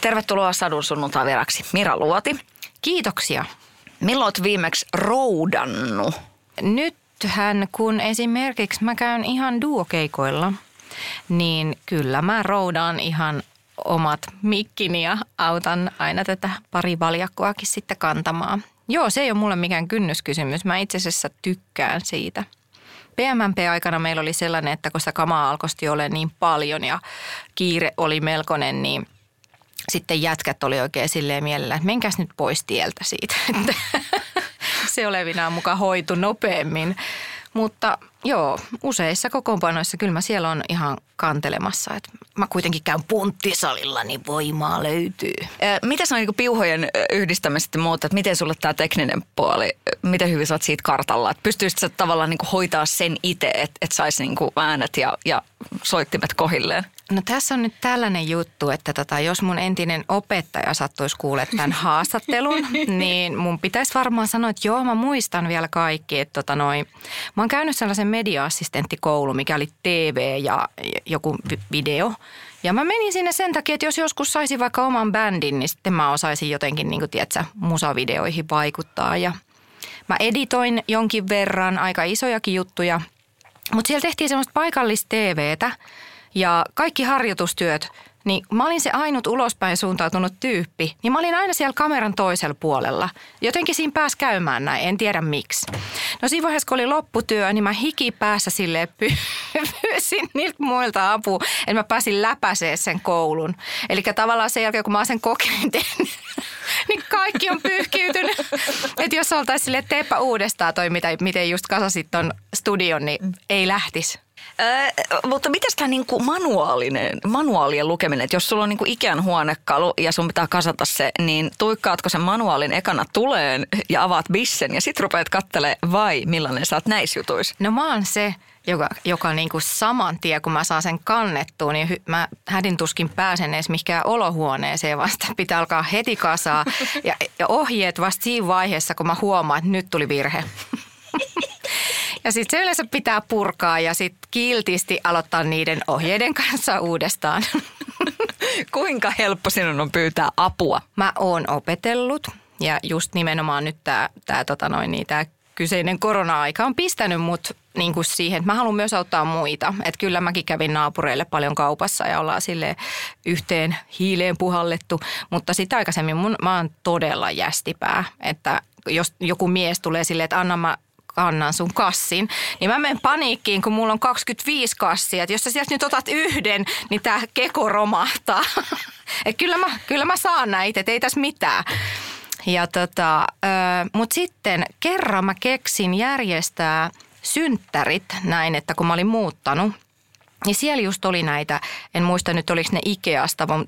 Tervetuloa Sadun sunnuntai vieraksi Mira Luoti. Kiitoksia. Milloin olet viimeksi roudannut? Nythän kun esimerkiksi mä käyn ihan duokeikoilla, niin kyllä mä roudaan ihan omat mikkini ja autan aina tätä pari valjakkoakin sitten kantamaan. Joo, se ei ole mulle mikään kynnyskysymys. Mä itse asiassa tykkään siitä. PMMP-aikana meillä oli sellainen, että kun sitä kamaa alkoi olla niin paljon ja kiire oli melkoinen, niin sitten jätkät oli oikein silleen mielellä, että menkäs nyt pois tieltä siitä, että se olevinaan mukaan hoitu nopeammin. Mutta joo, useissa kokoonpanoissa kyllä mä siellä on ihan kantelemassa. Et mä kuitenkin käyn punttisalilla, niin voimaa löytyy. Mitä on niin piuhojen yhdistämiset ja muuta, että miten sulle tämä tekninen puoli, miten hyvin sä oot siitä kartalla? Että pystyisit sä tavallaan niin hoitaa sen itse, että et saisi niin äänet ja, ja soittimet kohilleen? No tässä on nyt tällainen juttu, että tota, jos mun entinen opettaja sattuisi kuulla tämän haastattelun, niin mun pitäisi varmaan sanoa, että joo, mä muistan vielä kaikki. Että tota noi, mä oon käynyt sellaisen media-assistenttikoulu, mikä oli TV ja joku video. Ja mä menin sinne sen takia, että jos joskus saisi vaikka oman bändin, niin sitten mä osaisin jotenkin, niin kuin tiedätkö, musavideoihin vaikuttaa. Ja mä editoin jonkin verran aika isojakin juttuja, mutta siellä tehtiin semmoista paikallista TVtä – ja kaikki harjoitustyöt, niin mä olin se ainut ulospäin suuntautunut tyyppi, niin mä olin aina siellä kameran toisella puolella. Jotenkin siinä pääsi käymään näin, en tiedä miksi. No siinä vaiheessa, kun oli lopputyö, niin mä hiki päässä silleen py- pyysin niiltä muilta apua, että mä pääsin läpäisee sen koulun. Eli tavallaan sen jälkeen, kun mä oon sen kokeen tehnyt, niin kaikki on pyyhkiytynyt. että jos oltaisiin silleen, teepä uudestaan toi, mitä, miten just kasasit ton studion, niin ei lähtisi. Äh, mutta mitäs tämä niinku manuaalinen, manuaalien lukeminen, että jos sulla on niinku Ikean huonekalu ja sun pitää kasata se, niin tuikkaatko sen manuaalin ekana tuleen ja avaat bissen ja sit rupeat kattele vai millainen sä oot näissä jutuissa? No mä oon se, joka, joka niinku saman tien, kun mä saan sen kannettua, niin hy, mä hädin tuskin pääsen edes mihinkään olohuoneeseen, vasta pitää alkaa heti kasaa ja, ja ohjeet vasta siinä vaiheessa, kun mä huomaan, että nyt tuli virhe. Ja sitten se yleensä pitää purkaa ja sitten kiltisti aloittaa niiden ohjeiden kanssa uudestaan. Kuinka helppo sinun on pyytää apua? Mä oon opetellut ja just nimenomaan nyt tämä tää, tota noin, niin tää kyseinen korona-aika on pistänyt mut niin kuin siihen, että mä haluan myös auttaa muita. Että kyllä mäkin kävin naapureille paljon kaupassa ja ollaan sille yhteen hiileen puhallettu. Mutta sitä aikaisemmin mun, mä oon todella jästipää, että jos joku mies tulee silleen, että anna mä kannan sun kassin, niin mä menen paniikkiin, kun mulla on 25 kassia. Että jos sä sieltä nyt otat yhden, niin tää keko romahtaa. Et kyllä, mä, kyllä mä saan näitä, et ei tässä mitään. Ja tota, mutta sitten kerran mä keksin järjestää synttärit näin, että kun mä olin muuttanut – niin siellä just oli näitä, en muista nyt oliko ne Ikeasta, vaan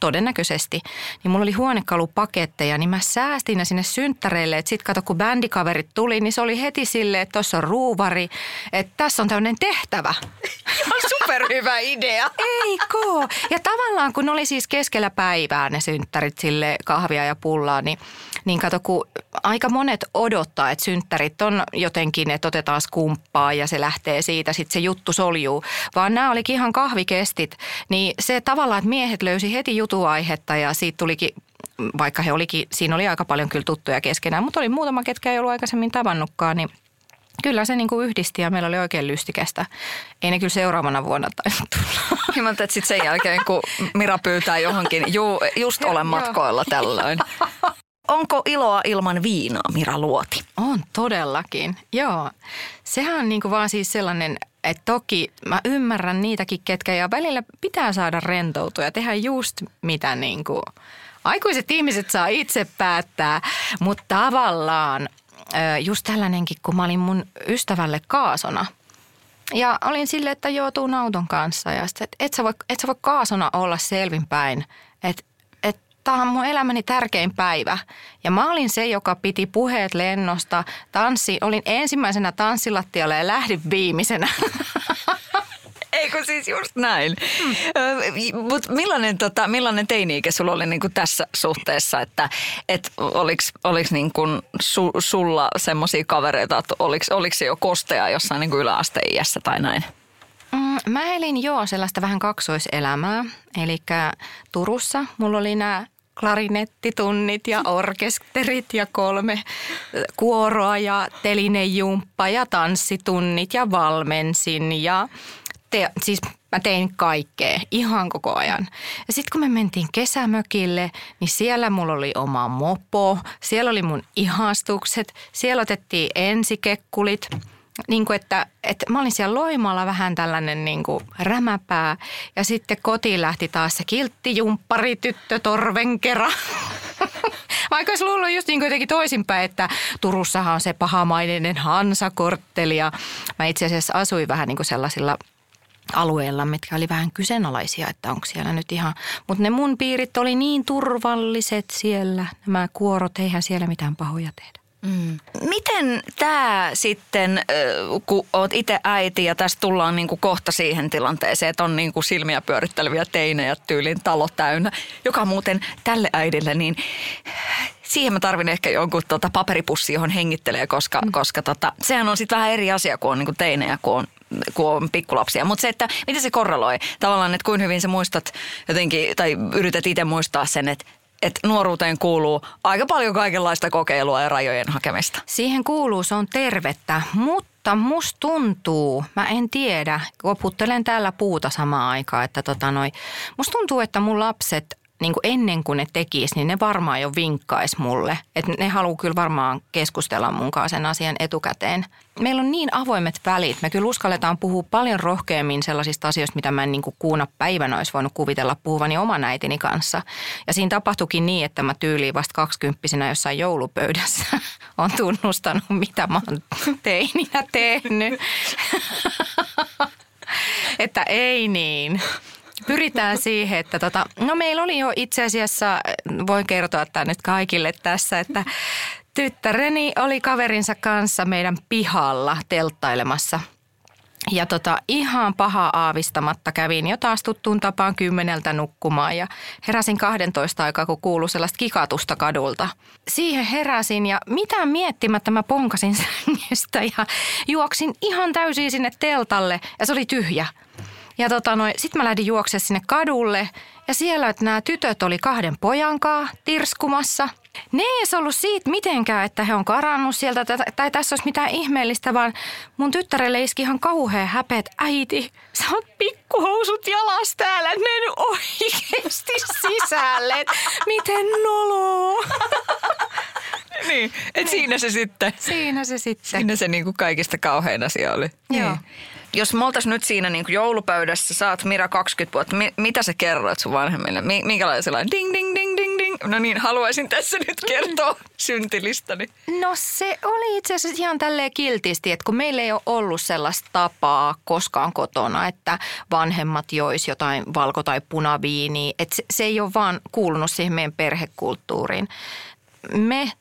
todennäköisesti. Niin mulla oli huonekalupaketteja, niin mä säästin ne sinne synttäreille. Että sit kato, kun bändikaverit tuli, niin se oli heti silleen, että tuossa on ruuvari. Että tässä on tämmöinen tehtävä. Ihan superhyvä idea. Eikö? Ja tavallaan kun oli siis keskellä päivää ne synttärit sille kahvia ja pullaa, niin, niin kato, kun aika monet odottaa, että synttärit on jotenkin, että otetaan skumppaa ja se lähtee siitä, sitten se juttu soljuu. Vaan nämä olikin ihan kahvikestit, niin se tavallaan, että miehet löysi heti jutuaihetta ja siitä tulikin vaikka he olikin, siinä oli aika paljon kyllä tuttuja keskenään, mutta oli muutama, ketkä ei ollut aikaisemmin tavannutkaan, niin Kyllä se niinku yhdisti ja meillä oli oikein lystikästä. Ei ne kyllä seuraavana vuonna tainnut tulla. Mä että sitten sen jälkeen, kun Mira pyytää johonkin, ju, just olen matkoilla tällöin. Onko iloa ilman viinaa, Mira Luoti? On todellakin, joo. Sehän on niinku vaan siis sellainen, että toki mä ymmärrän niitäkin, ketkä ja välillä pitää saada rentoutua ja tehdä just mitä niinku aikuiset ihmiset saa itse päättää, mutta tavallaan just tällainenkin, kun mä olin mun ystävälle kaasona. Ja olin sille, että joo, tuun auton kanssa. Ja sitten, et, et, et sä voi kaasona olla selvinpäin. Tämä on mun elämäni tärkein päivä. Ja mä olin se, joka piti puheet lennosta, tanssi, olin ensimmäisenä tanssilattialla ja lähdin viimeisenä. Eikö siis just näin? Mm. Mutta millainen, tota, millainen teini-ikä sulla oli niinku tässä suhteessa, että et oliks, oliks niinku su, sulla semmoisia kavereita, että oliks, oliks se jo kostea jossain niinku yläasteiässä tai näin? Mm, mä elin jo sellaista vähän kaksoiselämää. Eli Turussa mulla oli nämä klarinettitunnit ja orkesterit ja kolme kuoroa ja telinejumppa ja tanssitunnit ja valmensin ja te, siis mä tein kaikkea ihan koko ajan. Ja sitten kun me mentiin kesämökille, niin siellä mulla oli oma mopo, siellä oli mun ihastukset, siellä otettiin ensikekkulit. Niin kuin että, että mä olin siellä Loimalla vähän tällainen niin kuin rämäpää ja sitten kotiin lähti taas se kilttijumppari tyttö torvenkera. Vaikka olisi luullut just niin jotenkin toisinpäin, että Turussahan on se pahamaineinen Hansakortteli ja mä itse asiassa asuin vähän niin kuin sellaisilla – alueella, mitkä oli vähän kyseenalaisia, että onko siellä nyt ihan... Mutta ne mun piirit oli niin turvalliset siellä, nämä kuorot, eihän siellä mitään pahoja tehdä. Mm. Miten tämä sitten, kun oot itse äiti ja tästä tullaan niinku kohta siihen tilanteeseen, että on niinku silmiä pyöritteleviä teinejä tyylin talo täynnä, joka muuten tälle äidille, niin siihen mä tarvin ehkä jonkun tota paperipussi, johon hengittelee, koska, mm. koska tota, sehän on sitten vähän eri asia, kun on niinku teinejä, kun on kun on pikkulapsia. Mutta se, että miten se korreloi tavallaan, että kuinka hyvin sä muistat jotenkin, tai yrität itse muistaa sen, että että nuoruuteen kuuluu aika paljon kaikenlaista kokeilua ja rajojen hakemista. Siihen kuuluu, se on tervettä, mutta musta tuntuu, mä en tiedä, koputtelen täällä puuta samaan aikaan, että tota noi, musta tuntuu, että mun lapset niin kuin ennen kuin ne tekis, niin ne varmaan jo vinkkais mulle. Että ne haluaa kyllä varmaan keskustella mun kanssa sen asian etukäteen. Meillä on niin avoimet välit. Me kyllä uskalletaan puhua paljon rohkeammin sellaisista asioista, mitä mä en niin kuin kuuna päivänä olisi voinut kuvitella puhuvani oman äitini kanssa. Ja siinä tapahtuikin niin, että mä tyyliin vasta kaksikymppisenä jossain joulupöydässä on tunnustanut, mitä mä oon teininä tehnyt. että ei niin pyritään siihen, että tota, no meillä oli jo itse asiassa, voin kertoa tämä nyt kaikille tässä, että tyttäreni oli kaverinsa kanssa meidän pihalla telttailemassa. Ja tota, ihan paha aavistamatta kävin jo taas tuttuun tapaan kymmeneltä nukkumaan ja heräsin 12 aikaa, kun kuului sellaista kikatusta kadulta. Siihen heräsin ja mitään miettimättä mä ponkasin sängystä ja juoksin ihan täysin sinne teltalle ja se oli tyhjä. Ja tota sitten mä lähdin juoksemaan sinne kadulle ja siellä, että nämä tytöt oli kahden pojankaa tirskumassa. Ne ei edes ollut siitä mitenkään, että he on karannut sieltä tai tässä olisi mitään ihmeellistä, vaan mun tyttärelle iski ihan kauhea häpeä, että äiti, sä oot pikkuhousut jalas täällä, ne nyt oikeasti sisälle. Miten noloa? niin, et siinä se sitten. Siinä se sitten. Siinä se niinku kaikista kauhein asia oli. Joo. Niin jos me oltaisiin nyt siinä niin kuin joulupöydässä, sä oot Mira 20 vuotta, mi- mitä sä kerroit sun vanhemmille? Mi- minkälainen sellainen ding, ding, ding, ding, ding? No niin, haluaisin tässä nyt kertoa syntilistani. No se oli itse asiassa ihan tälleen kiltisti, että kun meillä ei ole ollut sellaista tapaa koskaan kotona, että vanhemmat jois jotain valko- tai punaviiniä, että se, se ei ole vaan kuulunut siihen meidän perhekulttuuriin. Me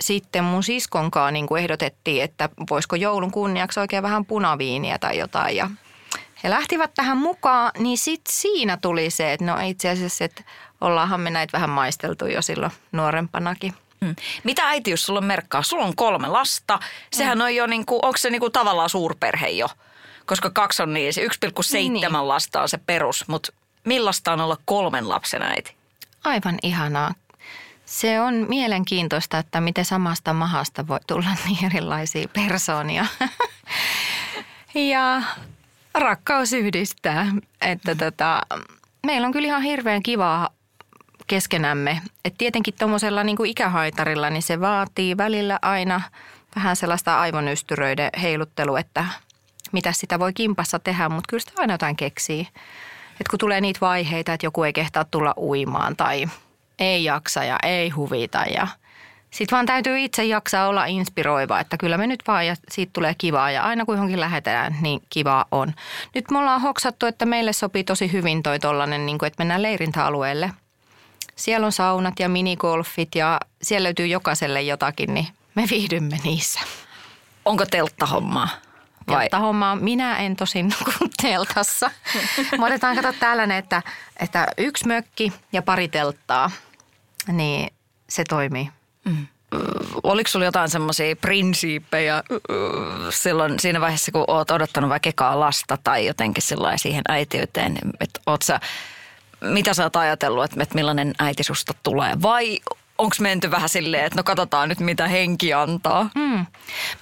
sitten mun siskonkaan niin kuin ehdotettiin, että voisiko joulun kunniaksi oikein vähän punaviiniä tai jotain. Ja he lähtivät tähän mukaan, niin sitten siinä tuli se, että no itse asiassa, että ollaanhan me näitä vähän maisteltu jo silloin nuorempanakin. Hmm. Mitä äitiys sulla on merkkaa? Sulla on kolme lasta. Sehän mm. on jo, niin kuin, onko se niin kuin tavallaan suurperhe jo? Koska kaksi on niin, se 1,7 niin. lasta on se perus. Mutta millaista on olla kolmen lapsen äiti? Aivan ihanaa. Se on mielenkiintoista, että miten samasta mahasta voi tulla niin erilaisia persoonia. ja rakkaus yhdistää. Että tota, meillä on kyllä ihan hirveän kivaa keskenämme. Et tietenkin tuommoisella niin ikähaitarilla, niin se vaatii välillä aina vähän sellaista aivonystyröiden heiluttelu, että mitä sitä voi kimpassa tehdä, mutta kyllä sitä aina jotain keksii. Et kun tulee niitä vaiheita, että joku ei kehtaa tulla uimaan tai ei jaksa ja ei huvita ja sitten vaan täytyy itse jaksaa olla inspiroiva, että kyllä me nyt vaan ja siitä tulee kivaa ja aina kun johonkin lähdetään, niin kivaa on. Nyt me ollaan hoksattu, että meille sopii tosi hyvin toi tollanen, niin kuin, että mennään leirintäalueelle. Siellä on saunat ja minigolfit ja siellä löytyy jokaiselle jotakin, niin me viihdymme niissä. Onko telttahommaa? Vai? Telttahommaa. Minä en tosin nuku teltassa. Me otetaan, kato tällainen, että, että yksi mökki ja pari telttaa. Niin se toimii. Oliko sulla jotain semmoisia prinsiippejä silloin siinä vaiheessa, kun oot odottanut vaikka ekaa lasta tai jotenkin siihen äitiyteen, että oot sä, mitä sä oot ajatellut, että, että millainen äiti susta tulee? Vai onko menty vähän silleen, että no katsotaan nyt mitä henki antaa? Mm.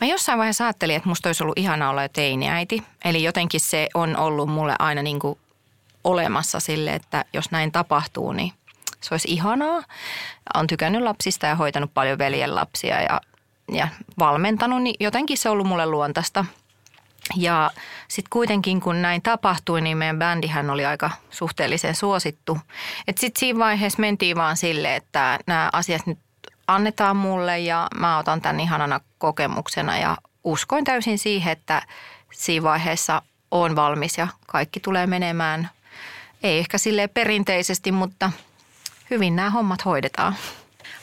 Mä jossain vaiheessa ajattelin, että musta olisi ollut ihana olla jo teiniäiti. Eli jotenkin se on ollut mulle aina niin kuin olemassa sille, että jos näin tapahtuu, niin se olisi ihanaa. Olen tykännyt lapsista ja hoitanut paljon veljen lapsia ja, ja valmentanut, niin jotenkin se on ollut mulle luontaista. Ja sitten kuitenkin kun näin tapahtui, niin meidän bändihän oli aika suhteellisen suosittu. Että sitten siinä vaiheessa mentiin vaan sille, että nämä asiat nyt annetaan mulle ja mä otan tämän ihanana kokemuksena ja uskoin täysin siihen, että siinä vaiheessa on valmis ja kaikki tulee menemään. Ei ehkä sille perinteisesti, mutta hyvin nämä hommat hoidetaan.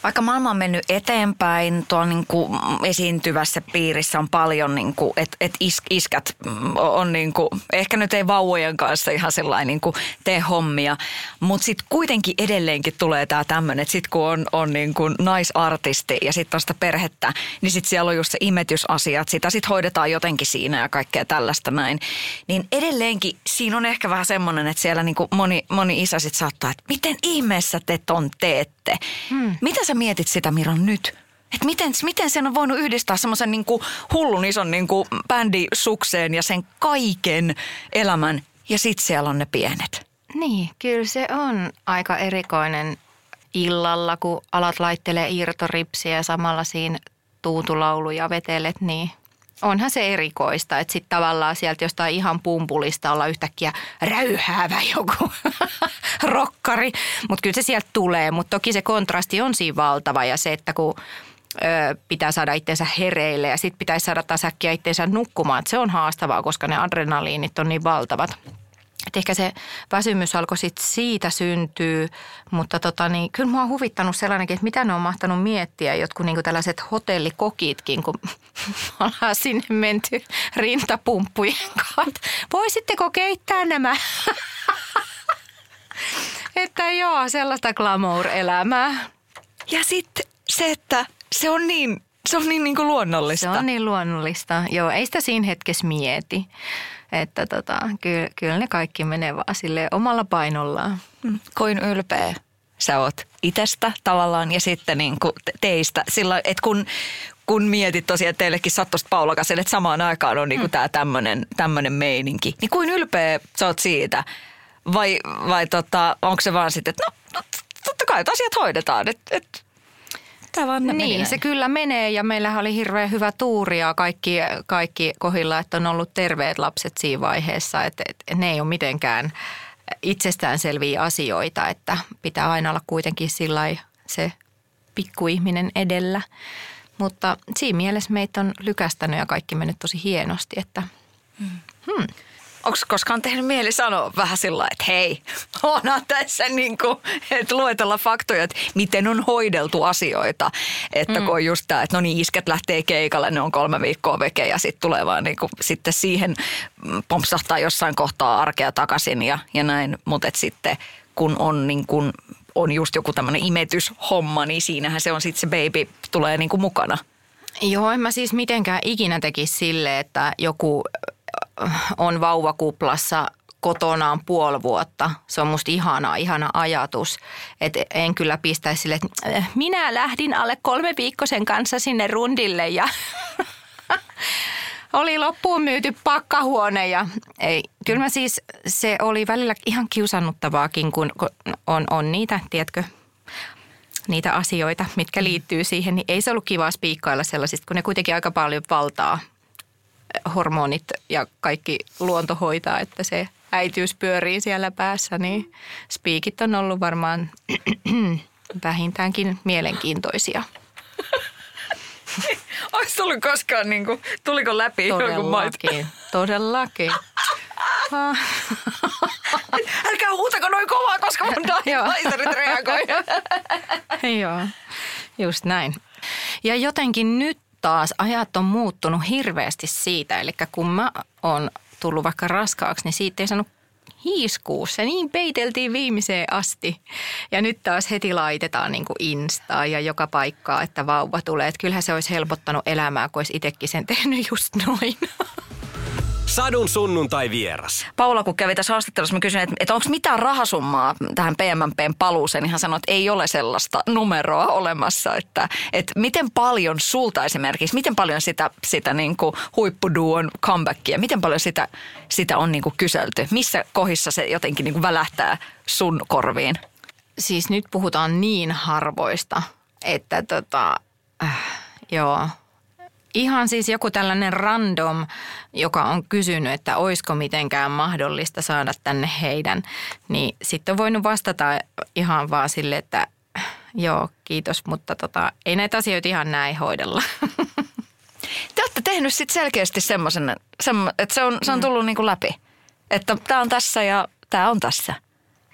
Vaikka maailma on mennyt eteenpäin, tuolla niin kuin esiintyvässä piirissä on paljon, niin kuin, että et is, iskät on niin kuin, ehkä nyt ei vauvojen kanssa ihan sellainen niin kuin tee hommia, mutta sitten kuitenkin edelleenkin tulee tämä tämmöinen, että sitten kun on, on niin kuin naisartisti ja sitten on sitä perhettä, niin sitten siellä on just se imetysasiat, sitä sitten hoidetaan jotenkin siinä ja kaikkea tällaista näin. Niin edelleenkin siinä on ehkä vähän semmoinen, että siellä niin kuin moni, moni isä sitten saattaa, että miten ihmeessä te ton teette? Hmm. Mitä sä mietit sitä Miran nyt? Että miten, miten sen on voinut yhdistää semmoisen niin hullun ison niin kuin bändisukseen ja sen kaiken elämän ja sitten siellä on ne pienet. Niin, kyllä se on aika erikoinen illalla, kun alat laittelee irtoripsiä ja samalla siinä tuutulauluja vetelet, niin onhan se erikoista, että sitten tavallaan sieltä jostain ihan pumpulista olla yhtäkkiä räyhäävä joku rokkari. Mutta kyllä se sieltä tulee, mutta toki se kontrasti on siinä valtava ja se, että kun ö, pitää saada itsensä hereille ja sitten pitäisi saada taas äkkiä itsensä nukkumaan, että se on haastavaa, koska ne adrenaliinit on niin valtavat. Et ehkä se väsymys alkoi sit siitä syntyä, mutta tota, niin, kyllä mua on huvittanut sellainenkin, että mitä ne on mahtanut miettiä, jotkut niin tällaiset hotellikokitkin, kun ollaan sinne menty rintapumppujen kanssa. Voisitteko keittää nämä? että joo, sellaista glamour-elämää. Ja sitten se, että se on niin, se on niin, niin kuin luonnollista. Se on niin luonnollista. Joo, ei sitä siinä hetkessä mieti. Että tota, kyllä, kyllä ne kaikki menee vaan sille omalla painollaan. Mm. Kuin ylpeä sä oot itsestä tavallaan ja sitten niin kuin teistä. Sillä, että kun, kun mietit tosiaan, että teillekin sattuisi Paulakaselle, että samaan aikaan on niin mm. tämä tämmöinen, meininki. Niin kuin ylpeä sä oot siitä? Vai, vai tota, onko se vaan sitten, että no, no totta kai asiat hoidetaan. Että et, Tämä vaan niin, se kyllä menee ja meillähän oli hirveän hyvä tuuri ja kaikki, kaikki kohilla, että on ollut terveet lapset siinä vaiheessa, että, että ne ei ole mitenkään itsestäänselviä asioita, että pitää aina olla kuitenkin sillä se pikkuihminen edellä. Mutta siinä mielessä meitä on lykästänyt ja kaikki mennyt tosi hienosti, että hmm. Onko koskaan tehnyt mieli sanoa vähän sillä että hei, onhan tässä niin kuin, että luetella faktoja, että miten on hoideltu asioita. Että mm. kun on just tämä, että no niin, isket lähtee keikalle, ne on kolme viikkoa veke ja sitten tulee vaan niin kuin, sitten siihen pompsahtaa jossain kohtaa arkea takaisin ja, ja näin. Mutta sitten kun on niin kuin, on just joku tämmöinen imetyshomma, niin siinähän se on sitten se baby tulee niin kuin mukana. Joo, en mä siis mitenkään ikinä tekisi sille, että joku on vauvakuplassa kotonaan puoli vuotta. Se on musta ihana, ihana ajatus. Et en kyllä pistäisi sille, että äh, minä lähdin alle kolme viikkosen kanssa sinne rundille ja oli loppuun myyty pakkahuone ja ei. Kyllä mä siis, se oli välillä ihan kiusannuttavaakin, kun on, on niitä, tiedätkö, niitä asioita, mitkä liittyy siihen, niin ei se ollut kiva spiikkailla sellaisista, kun ne kuitenkin aika paljon valtaa hormonit ja kaikki luonto hoitaa, että se äitiys pyörii siellä päässä, niin spiikit on ollut varmaan vähintäänkin mielenkiintoisia. Olisi tullut koskaan, niin kuin, tuliko läpi Todellakin, todellakin. Älkää huutako noin kovaa, koska mun Daimasterit reagoi. Joo, just näin. Ja jotenkin nyt taas ajat on muuttunut hirveästi siitä. Eli kun mä oon tullut vaikka raskaaksi, niin siitä ei sanonut hiiskuu. Se niin peiteltiin viimeiseen asti. Ja nyt taas heti laitetaan niin kuin Instaa ja joka paikkaa, että vauva tulee. Että kyllähän se olisi helpottanut elämää, kun olisi itsekin sen tehnyt just noin. Sadun sunnuntai vieras. Paula, kun kävi tässä haastattelussa, mä kysyin, että, että onko mitään rahasummaa tähän PMMPn paluuseen, niin hän sanoi, että ei ole sellaista numeroa olemassa. Että, että miten paljon sulta esimerkiksi, miten paljon sitä, sitä niin kuin huippuduon comebackia, miten paljon sitä, sitä on niin kuin kyselty? Missä kohdissa se jotenkin niin kuin välähtää sun korviin? Siis nyt puhutaan niin harvoista, että tota, äh, joo, Ihan siis joku tällainen random, joka on kysynyt, että olisiko mitenkään mahdollista saada tänne heidän, niin sitten on voinut vastata ihan vaan sille, että joo, kiitos, mutta tota, ei näitä asioita ihan näin hoidella. Te olette tehnyt sitten selkeästi semmoisen, että se on, se on mm. tullut niin kuin läpi, että tämä on tässä ja tämä on tässä.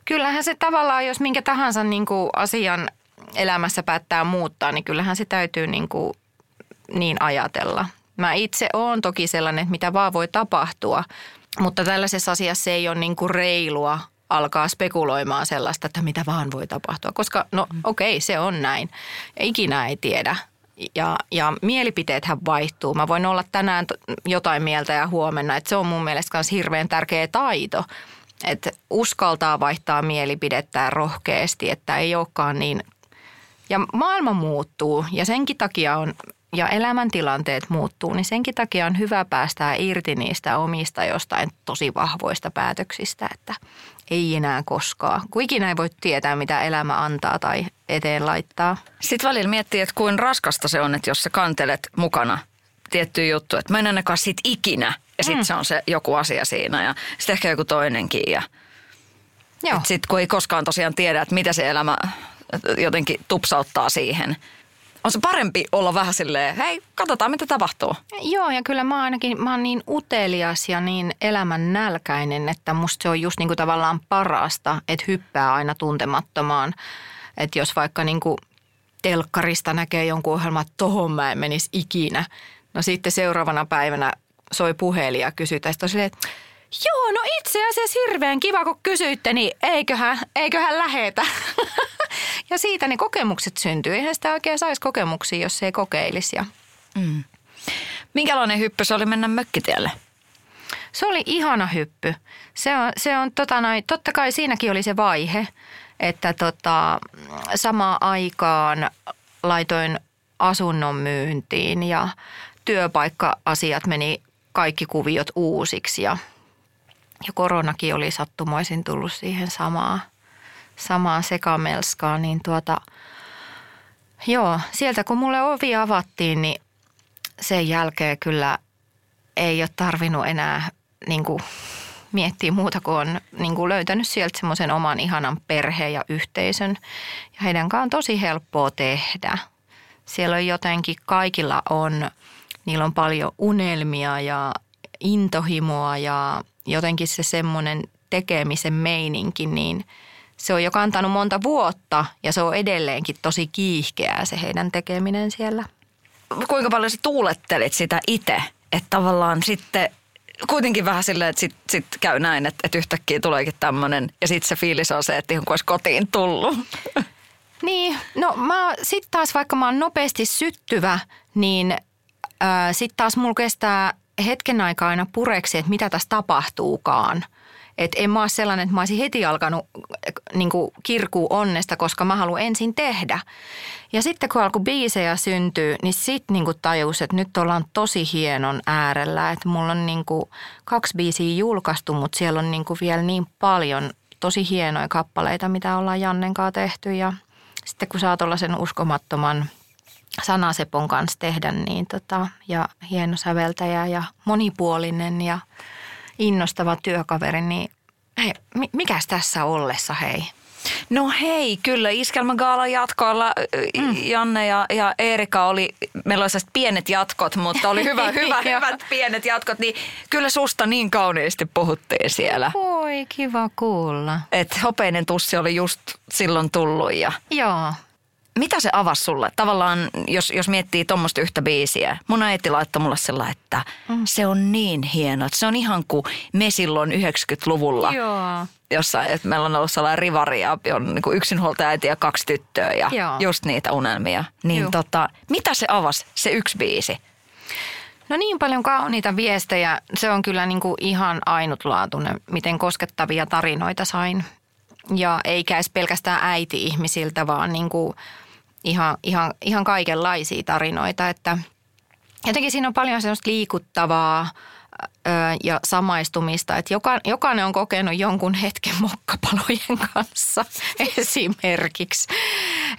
Kyllähän se tavallaan, jos minkä tahansa niin kuin asian elämässä päättää muuttaa, niin kyllähän se täytyy niin kuin niin ajatella. Mä itse oon toki sellainen, että mitä vaan voi tapahtua, mutta tällaisessa asiassa ei ole niin kuin reilua alkaa spekuloimaan sellaista, että mitä vaan voi tapahtua. Koska no okei, okay, se on näin. Ikinä ei tiedä. Ja, ja mielipiteethän vaihtuu. Mä voin olla tänään jotain mieltä ja huomenna, että se on mun mielestä myös hirveän tärkeä taito. Että uskaltaa vaihtaa mielipidettä rohkeasti, että ei olekaan niin ja maailma muuttuu ja senkin takia on ja elämäntilanteet muuttuu, niin senkin takia on hyvä päästää irti niistä omista jostain tosi vahvoista päätöksistä, että ei enää koskaan. Kun ikinä ei voi tietää, mitä elämä antaa tai eteen laittaa. Sitten välillä miettii, että kuin raskasta se on, että jos sä kantelet mukana tiettyä juttu, että mä en ainakaan sit ikinä. Ja sitten mm. se on se joku asia siinä ja sitten ehkä joku toinenkin. Ja sitten kun ei koskaan tosiaan tiedä, että mitä se elämä jotenkin tupsauttaa siihen – on se parempi olla vähän silleen, hei, katsotaan mitä tapahtuu. Joo, ja kyllä mä ainakin, mä oon niin utelias ja niin elämän nälkäinen, että musta se on just niinku tavallaan parasta, että hyppää aina tuntemattomaan. Että jos vaikka niinku telkkarista näkee jonkun ohjelman, että tohon mä en menisi ikinä. No sitten seuraavana päivänä soi puhelin ja kysytään, että Joo, no itse asiassa hirveän kiva, kun kysyitte, niin eiköhän, eiköhän lähetä. ja siitä ne kokemukset syntyy. Eihän sitä oikein saisi kokemuksia, jos se ei kokeilisi. Ja... Mm. Minkälainen hyppy se oli mennä mökkitielle? Se oli ihana hyppy. Se on, se on tota noin, totta kai siinäkin oli se vaihe, että tota, samaan aikaan laitoin asunnon myyntiin ja työpaikka-asiat meni kaikki kuviot uusiksi ja, ja koronakin oli sattumoisin tullut siihen samaan samaan sekamelskaan, niin tuota, joo, sieltä kun mulle ovi avattiin, niin sen jälkeen kyllä ei ole tarvinnut enää niin kuin, miettiä muuta kuin on niin kuin löytänyt sieltä semmoisen oman ihanan perheen ja yhteisön. Ja heidän kanssaan on tosi helppoa tehdä. Siellä on jotenkin, kaikilla on, niillä on paljon unelmia ja intohimoa ja jotenkin se semmoinen tekemisen meininki, niin – se on jo kantanut monta vuotta ja se on edelleenkin tosi kiihkeää se heidän tekeminen siellä. Kuinka paljon sä tuulettelit sitä itse? Että tavallaan sitten kuitenkin vähän silleen, että sitten sit käy näin, että, että yhtäkkiä tuleekin tämmöinen ja sitten se fiilis on se, että ihan kuin olisi kotiin tullut. Niin, no mä sitten taas vaikka mä oon nopeasti syttyvä, niin sitten taas mulla kestää hetken aikaa aina pureksi, että mitä tässä tapahtuukaan – että en mä ole sellainen, että mä olisin heti alkanut niin kirkuu onnesta, koska mä haluan ensin tehdä. Ja sitten kun alkoi biisejä syntyä, niin sitten niin tajus, että nyt ollaan tosi hienon äärellä. Että mulla on niin kuin kaksi biisiä julkaistu, mutta siellä on niin kuin vielä niin paljon tosi hienoja kappaleita, mitä ollaan Jannen kanssa tehty. Ja sitten kun saa tuollaisen uskomattoman sanasepon kanssa tehdä, niin tota, ja hieno säveltäjä ja monipuolinen ja – innostava työkaveri, niin hei, mikäs tässä ollessa hei? No hei, kyllä Iskelmägaalan jatkoilla mm. Janne ja, ja Erika oli, meillä oli pienet jatkot, mutta oli hyvä, hyvä, hyvät pienet jatkot, niin kyllä susta niin kauniisti puhuttiin siellä. Oi, kiva kuulla. Että hopeinen tussi oli just silloin tullut ja... Joo, Mitä se avasi sulle? Tavallaan, jos, jos miettii tuommoista yhtä biisiä. Mun äiti laittoi mulle sellainen, että mm. se on niin hieno. Että se on ihan kuin me silloin 90-luvulla. joo. Jossa, että meillä on ollut sellainen rivari ja on niin kuin yksinhuoltaja äiti ja kaksi tyttöä ja Joo. just niitä unelmia. Niin Joo. tota, mitä se avasi, se yksi biisi? No niin paljon kauniita viestejä. Se on kyllä niin kuin ihan ainutlaatuinen, miten koskettavia tarinoita sain. Ja eikä edes pelkästään äiti-ihmisiltä, vaan niin kuin ihan, ihan, ihan kaikenlaisia tarinoita. Että jotenkin siinä on paljon sellaista liikuttavaa ja samaistumista, että joka, jokainen on kokenut jonkun hetken mokkapalojen kanssa esimerkiksi.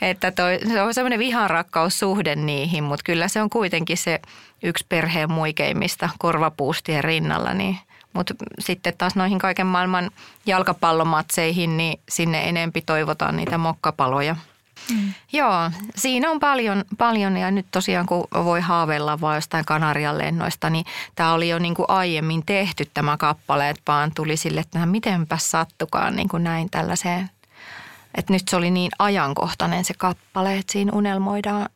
Että toi, se on semmoinen vihanrakkaussuhde niihin, mutta kyllä se on kuitenkin se yksi perheen muikeimmista korvapuustien rinnalla. Niin. Mutta sitten taas noihin kaiken maailman jalkapallomatseihin, niin sinne enempi toivotaan niitä mokkapaloja. Mm. Joo, siinä on paljon, paljon ja nyt tosiaan kun voi haaveilla vaan jostain Kanarian lennoista, niin tämä oli jo niin kuin aiemmin tehty tämä kappale, että vaan tuli sille, että mitenpäs sattukaan niin kuin näin tällaiseen. Että nyt se oli niin ajankohtainen se kappale, että siinä unelmoidaan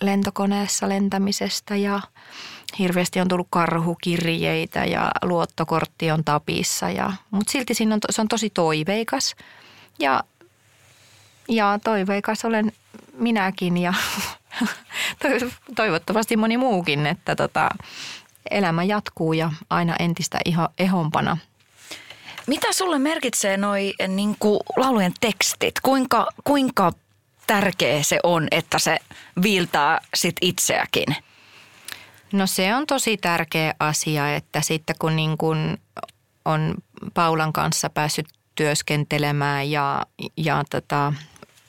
lentokoneessa lentämisestä ja hirveästi on tullut karhukirjeitä ja luottokortti on tapissa. Ja, mutta silti siinä on, se on tosi toiveikas ja ja toiveikas olen minäkin ja toivottavasti moni muukin, että tota, elämä jatkuu ja aina entistä iho, ehompana. Mitä sulle merkitsee noi niin kuin, laulujen tekstit? Kuinka, kuinka tärkeä se on, että se viiltää sit itseäkin? No se on tosi tärkeä asia, että sitten kun niin kun on Paulan kanssa päässyt työskentelemään ja, ja tota,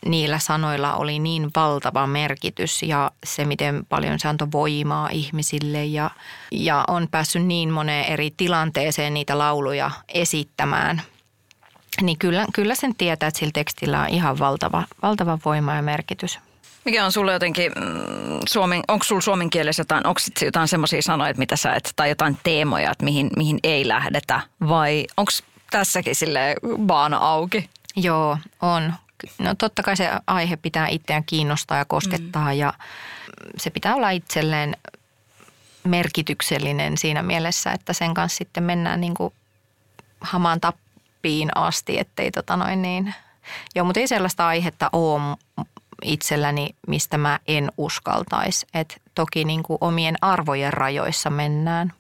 niillä sanoilla oli niin valtava merkitys ja se, miten paljon se antoi voimaa ihmisille ja, ja on päässyt niin moneen eri tilanteeseen niitä lauluja esittämään. Niin kyllä, kyllä sen tietää, että sillä tekstillä on ihan valtava, valtava voima ja merkitys. Mikä on sulle jotenkin, mm, suomen, onko sulla suomen kielessä jotain, onko jotain semmoisia sanoja, että mitä sä et, tai jotain teemoja, että mihin, mihin ei lähdetä? Vai onko tässäkin sille baana auki? Joo, on. No totta kai se aihe pitää itseään kiinnostaa ja koskettaa mm. ja se pitää olla itselleen merkityksellinen siinä mielessä, että sen kanssa sitten mennään niin kuin hamaan tappiin asti, ettei tota noin niin. Joo, mutta ei sellaista aihetta ole itselläni, mistä mä en uskaltaisi. Et toki niin kuin omien arvojen rajoissa mennään.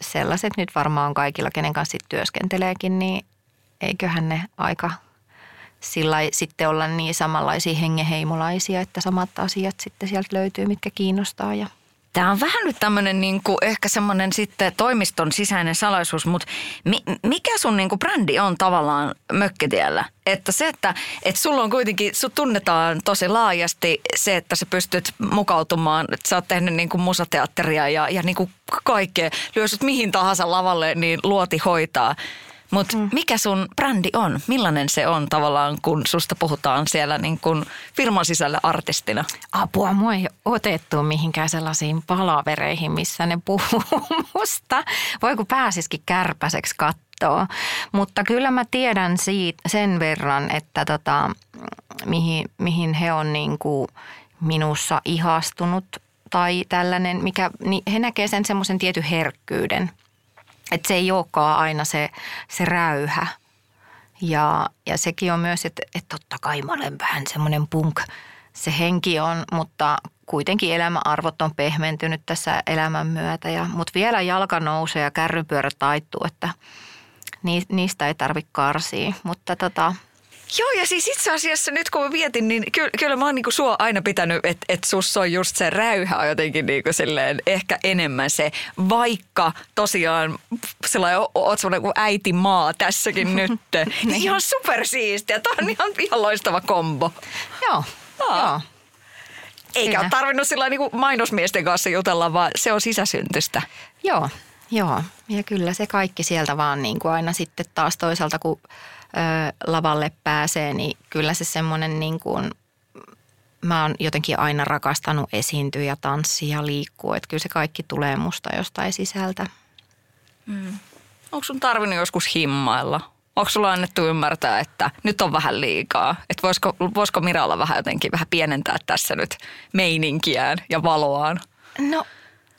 Sellaiset nyt varmaan kaikilla, kenen kanssa työskenteleekin, niin eiköhän ne aika sillä sitten olla niin samanlaisia hengeheimolaisia, että samat asiat sitten sieltä löytyy, mitkä kiinnostaa ja Tämä on vähän nyt tämmöinen niinku, ehkä semmoinen sitten toimiston sisäinen salaisuus, mutta mi, mikä sun niinku brändi on tavallaan mökkitiellä? Että se, että et sulla on kuitenkin, sut tunnetaan tosi laajasti se, että sä pystyt mukautumaan, että sä oot tehnyt niinku musateatteria ja, ja niinku kaikkea, lyösyt mihin tahansa lavalle, niin luoti hoitaa. Mutta mm. mikä sun brändi on? Millainen se on tavallaan, kun susta puhutaan siellä niin kuin firman sisällä artistina? apua, mua ei otettu mihinkään sellaisiin palavereihin, missä ne puhuu musta. Voi kun pääsisikin kärpäiseksi kattoa. Mutta kyllä mä tiedän siitä, sen verran, että tota, mihin, mihin he on niin kuin minussa ihastunut tai tällainen, mikä, niin he näkee sen semmoisen tietyn herkkyyden. Että se ei olekaan aina se, se räyhä. Ja, ja sekin on myös, että, että totta kai mä olen vähän semmoinen punk. Se henki on, mutta kuitenkin elämäarvot on pehmentynyt tässä elämän myötä. Ja, mutta vielä jalka nousee ja kärrypyörä taittuu, että ni- niistä ei tarvitse karsia. Mutta tota, Joo, ja siis itse asiassa nyt kun mä mietin, niin kyllä, kyllä mä oon niinku sua aina pitänyt, että et sussa on just se räyhä on jotenkin niinku silleen ehkä enemmän se, vaikka tosiaan sellainen, oot semmoinen kuin äiti maa tässäkin nyt. niin ihan supersiistiä, tää on ihan, ihan loistava kombo. joo, Aa. joo. Eikä ole tarvinnut sillä niin mainosmiesten kanssa jutella, vaan se on sisäsyntystä. Joo, joo. Ja kyllä se kaikki sieltä vaan niin kuin aina sitten taas toisaalta, kun lavalle pääsee, niin kyllä se semmoinen niin kuin, mä oon jotenkin aina rakastanut esiintyä ja tanssia ja liikkua. Että kyllä se kaikki tulee musta jostain sisältä. Mm. Onko sun tarvinnut joskus himmailla? Onko sulla annettu ymmärtää, että nyt on vähän liikaa? Että voisiko, voisiko Miralla vähän jotenkin vähän pienentää tässä nyt meininkiään ja valoaan? No,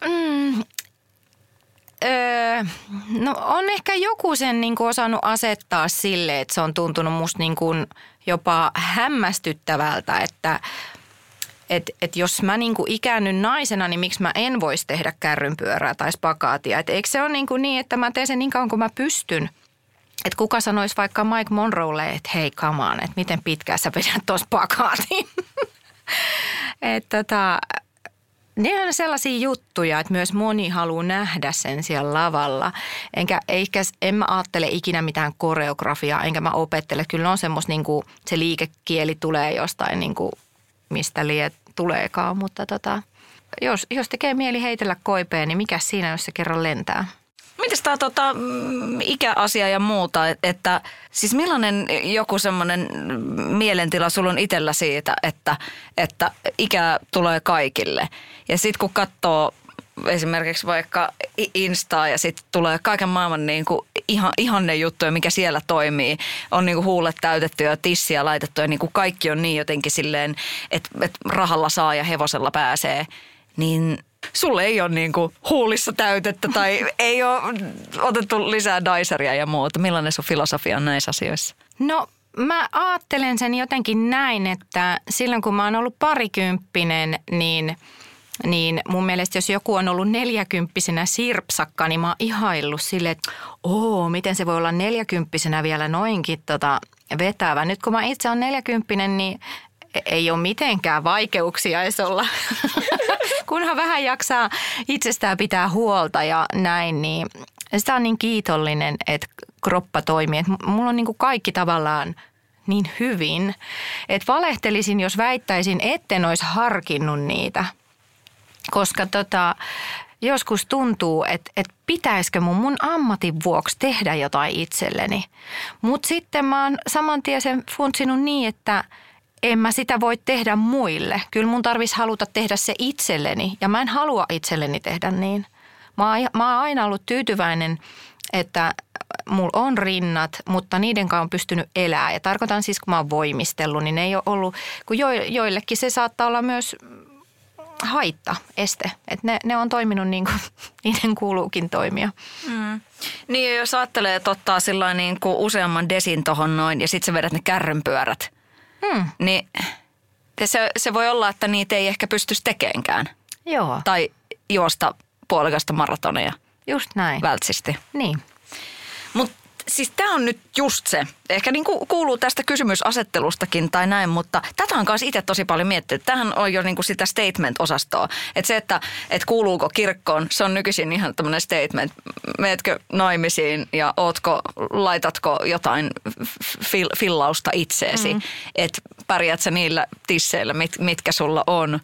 mm, öö, no on ehkä joku sen niin kuin osannut asettaa sille, että se on tuntunut musta niin kuin jopa hämmästyttävältä, että et, et jos mä niinku ikäännyn naisena, niin miksi mä en voisi tehdä kärrynpyörää tai spakaatia. Et eikö se ole niinku niin, että mä teen sen niin kauan kuin mä pystyn. Että kuka sanoisi vaikka Mike Monroelle, että hei on, että miten pitkään sä vedät tuossa spakaatin. että tota, ne on sellaisia juttuja, että myös moni haluaa nähdä sen siellä lavalla. Enkä, eikä, en mä ajattele ikinä mitään koreografiaa, enkä mä opettele. Kyllä on semmoista, niin kuin, se liikekieli tulee jostain, niin kuin, mistä liet tuleekaan. Mutta tota, jos, jos tekee mieli heitellä koipeen, niin mikä siinä, jos se kerran lentää? Mites tämä tota, mm, ikäasia ja muuta, että siis millainen joku semmoinen mielentila sulla on itsellä siitä, että, että ikä tulee kaikille? Ja sitten kun katsoo esimerkiksi vaikka Instaa ja sitten tulee kaiken maailman niin kuin ihan, ihanne juttuja, mikä siellä toimii. On niin kuin huulet täytetty ja tissiä laitettu ja niin kuin kaikki on niin jotenkin silleen, että, että rahalla saa ja hevosella pääsee. Niin sulle ei ole niin kuin huulissa täytettä tai ei ole otettu lisää daiseria ja muuta. Millainen sun filosofia on näissä asioissa? No mä ajattelen sen jotenkin näin, että silloin kun mä oon ollut parikymppinen, niin – niin mun mielestä jos joku on ollut neljäkymppisenä sirpsakka, niin mä oon ihaillut sille, että oo, miten se voi olla neljäkymppisenä vielä noinkin tota vetävä. Nyt kun mä itse on neljäkymppinen, niin e- ei ole mitenkään vaikeuksia edes olla. Kunhan vähän jaksaa itsestään pitää huolta ja näin, niin sitä on niin kiitollinen, että kroppa toimii. Että mulla on niin kuin kaikki tavallaan niin hyvin, että valehtelisin, jos väittäisin, etten olisi harkinnut niitä – koska tota, joskus tuntuu, että, että pitäisikö mun mun ammatin vuoksi tehdä jotain itselleni. Mutta sitten mä oon saman tien sen funtsinut niin, että en mä sitä voi tehdä muille. Kyllä mun tarvitsisi haluta tehdä se itselleni ja mä en halua itselleni tehdä niin. Mä mä oon aina ollut tyytyväinen, että mulla on rinnat, mutta niiden kanssa on pystynyt elää. Ja tarkoitan siis, kun mä oon voimistellut, niin ne ei ole ollut, kun jo, joillekin se saattaa olla myös haitta, este. Että ne, ne on toiminut niin kuin niiden kuuluukin toimia. Mm. Niin jos ajattelee, että ottaa niin kuin useamman desin tuohon noin ja sitten sä vedät ne kärrynpyörät, mm. niin se, se voi olla, että niitä ei ehkä pystyisi tekeenkään. Joo. Tai juosta puolikasta maratoneja. Just näin. Vältsisti. Niin. Mutta siis tämä on nyt just se. Ehkä niin kuin kuuluu tästä kysymysasettelustakin tai näin, mutta tätä on kanssa itse tosi paljon miettinyt. Tähän on jo niin kuin sitä statement-osastoa. Että se, että, että kuuluuko kirkkoon, se on nykyisin ihan tämmöinen statement. Meetkö naimisiin ja ootko, laitatko jotain fil, fillausta itseesi. Mm. Että pärjät sä niillä tisseillä, mit, mitkä sulla on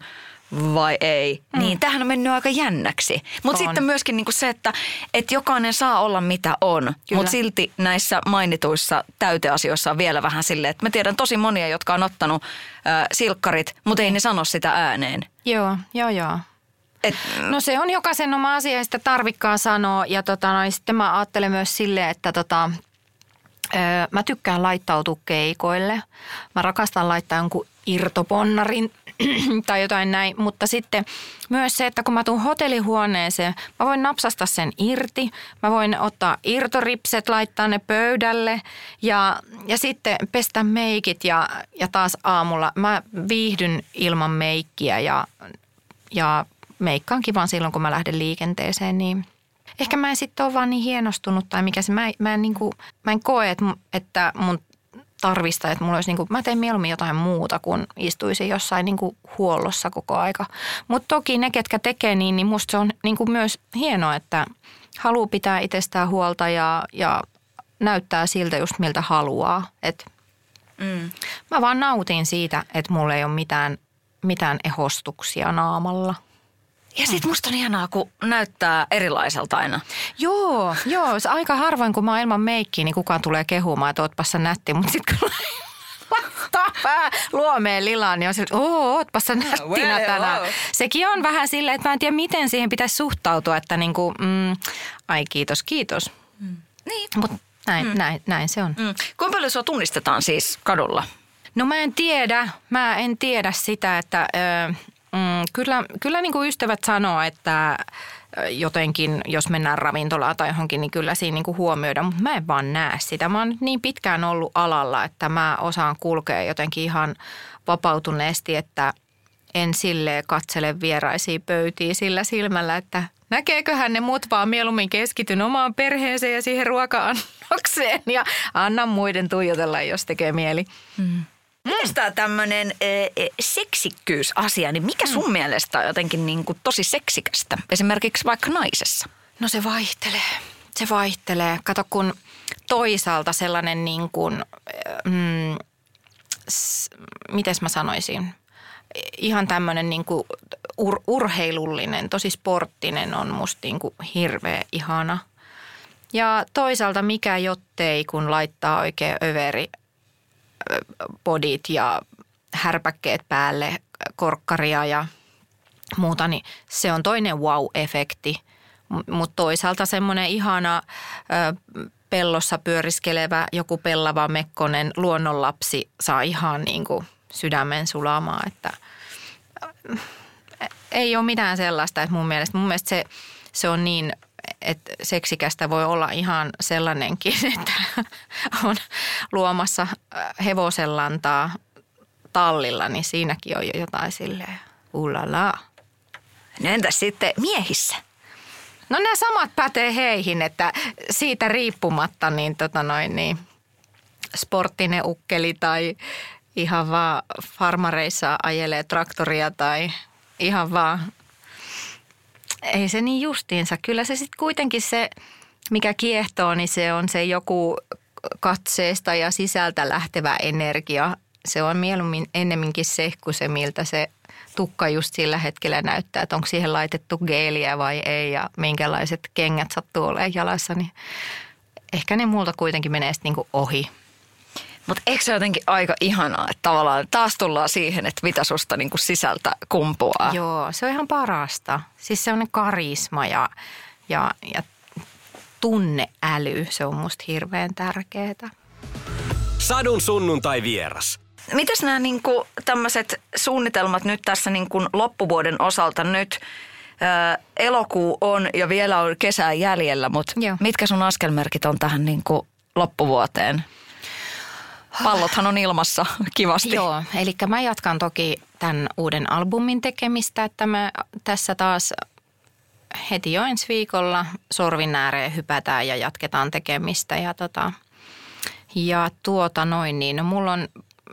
vai ei. Mm. Niin tähän on mennyt aika jännäksi. Mutta sitten myöskin niinku se, että et jokainen saa olla mitä on. Mutta silti näissä mainituissa täyteasioissa on vielä vähän silleen, että mä tiedän tosi monia, jotka on ottanut äh, silkkarit, mutta ei ne sano sitä ääneen. Joo, joo, joo. Et, no se on jokaisen oma asia ja sitä tarvikkaa sanoa. Ja tota, no, sitten mä ajattelen myös silleen, että tota, Mä tykkään laittautua keikoille. Mä rakastan laittaa jonkun irtoponnarin tai jotain näin. Mutta sitten myös se, että kun mä tuun hotellihuoneeseen, mä voin napsasta sen irti. Mä voin ottaa irtoripset, laittaa ne pöydälle ja, ja sitten pestä meikit ja, ja taas aamulla mä viihdyn ilman meikkiä ja, ja meikkaan kivan silloin, kun mä lähden liikenteeseen, niin ehkä mä en sitten ole vaan niin hienostunut tai mikä se, mä, mä, en, niin kuin, mä en koe, että, että mun tarvista, että mulla olisi niin kuin, mä teen mieluummin jotain muuta kuin istuisin jossain niin kuin huollossa koko aika. Mutta toki ne, ketkä tekee niin, niin musta se on niin kuin myös hienoa, että haluaa pitää itsestään huolta ja, ja näyttää siltä just miltä haluaa. Et mm. Mä vaan nautin siitä, että mulla ei ole mitään, mitään ehostuksia naamalla. Ja sit musta on ihanaa, kun näyttää erilaiselta aina. Joo, joo. Se aika harvoin, kun mä oon ilman meikkiä, niin kukaan tulee kehumaan, että ootpas sä nätti. Mutta sitten kun laittaa pää luomeen lilaan, niin on se, että oo, ootpas sä nättinä Well, tänään. Sekin on vähän silleen, että mä en tiedä, miten siihen pitäisi suhtautua, että niin kuin, mm, ai kiitos, kiitos. Niin. Mutta näin, mm. näin, näin se on. Mm. Kuinka paljon sua tunnistetaan siis kadulla? No mä en tiedä, mä en tiedä sitä, että ö, mm, kyllä, kyllä niin kuin ystävät sanoo, että jotenkin, jos mennään ravintolaan tai johonkin, niin kyllä siinä niin kuin mutta mä en vaan näe sitä. Mä oon niin pitkään ollut alalla, että mä osaan kulkea jotenkin ihan vapautuneesti, että en sille katsele vieraisia pöytiä sillä silmällä, että näkeeköhän ne muut vaan mieluummin keskityn omaan perheeseen ja siihen ruoka-annokseen ja annan muiden tuijotella, jos tekee mieli. Mites tää tämmönen e, e, seksikkyysasia, niin mikä sun mielestä on jotenkin niin kuin tosi seksikästä? Esimerkiksi vaikka naisessa. No se vaihtelee. Se vaihtelee. Kato, kun toisaalta sellainen niin kuin, mm, s- mites mä sanoisin, ihan tämmöinen niin kuin ur, urheilullinen, tosi sporttinen on musta niin kuin hirveä ihana. Ja toisaalta mikä jottei, kun laittaa oikein överi ö, bodit ja härpäkkeet päälle, korkkaria ja muuta, niin se on toinen wow-efekti. Mutta toisaalta semmoinen ihana ö, pellossa pyöriskelevä joku pellava mekkonen luonnonlapsi saa ihan niin kuin sydämen sulamaan, että ei ole mitään sellaista, että mun mielestä, mun mielestä se, se on niin, että seksikästä voi olla ihan sellainenkin, että on luomassa ö, hevosenlantaa tallilla, niin siinäkin on jo jotain silleen, ulala. No entäs sitten miehissä? No nämä samat pätee heihin, että siitä riippumatta niin, tota noin, niin sporttinen ukkeli tai ihan vaan farmareissa ajelee traktoria tai ihan vaan, ei se niin justiinsa. Kyllä se sitten kuitenkin se, mikä kiehtoo, niin se on se joku katseesta ja sisältä lähtevä energia. Se on mieluummin ennemminkin se, kuin se, miltä se tukka just sillä hetkellä näyttää, että onko siihen laitettu geeliä vai ei ja minkälaiset kengät sattuu olemaan jalassa, niin ehkä ne multa kuitenkin menee sitten niinku ohi. Mutta eikö se jotenkin aika ihanaa, että tavallaan taas tullaan siihen, että mitä susta niin kuin sisältä kumpuaa? Joo, se on ihan parasta. Siis se on karisma ja, ja, ja tunneäly, se on musta hirveän tärkeää. Sadun sunnuntai vieras. Mitäs nämä niin kuin tämmöiset suunnitelmat nyt tässä niin kuin loppuvuoden osalta nyt? Ää, elokuu on ja vielä on kesää jäljellä, mutta Joo. mitkä sun askelmerkit on tähän niin kuin loppuvuoteen? Pallothan on ilmassa kivasti. Joo, eli mä jatkan toki tämän uuden albumin tekemistä, että mä tässä taas heti jo ensi viikolla sorvin ääreen hypätään ja jatketaan tekemistä. Ja, tota, ja tuota noin, niin mulla on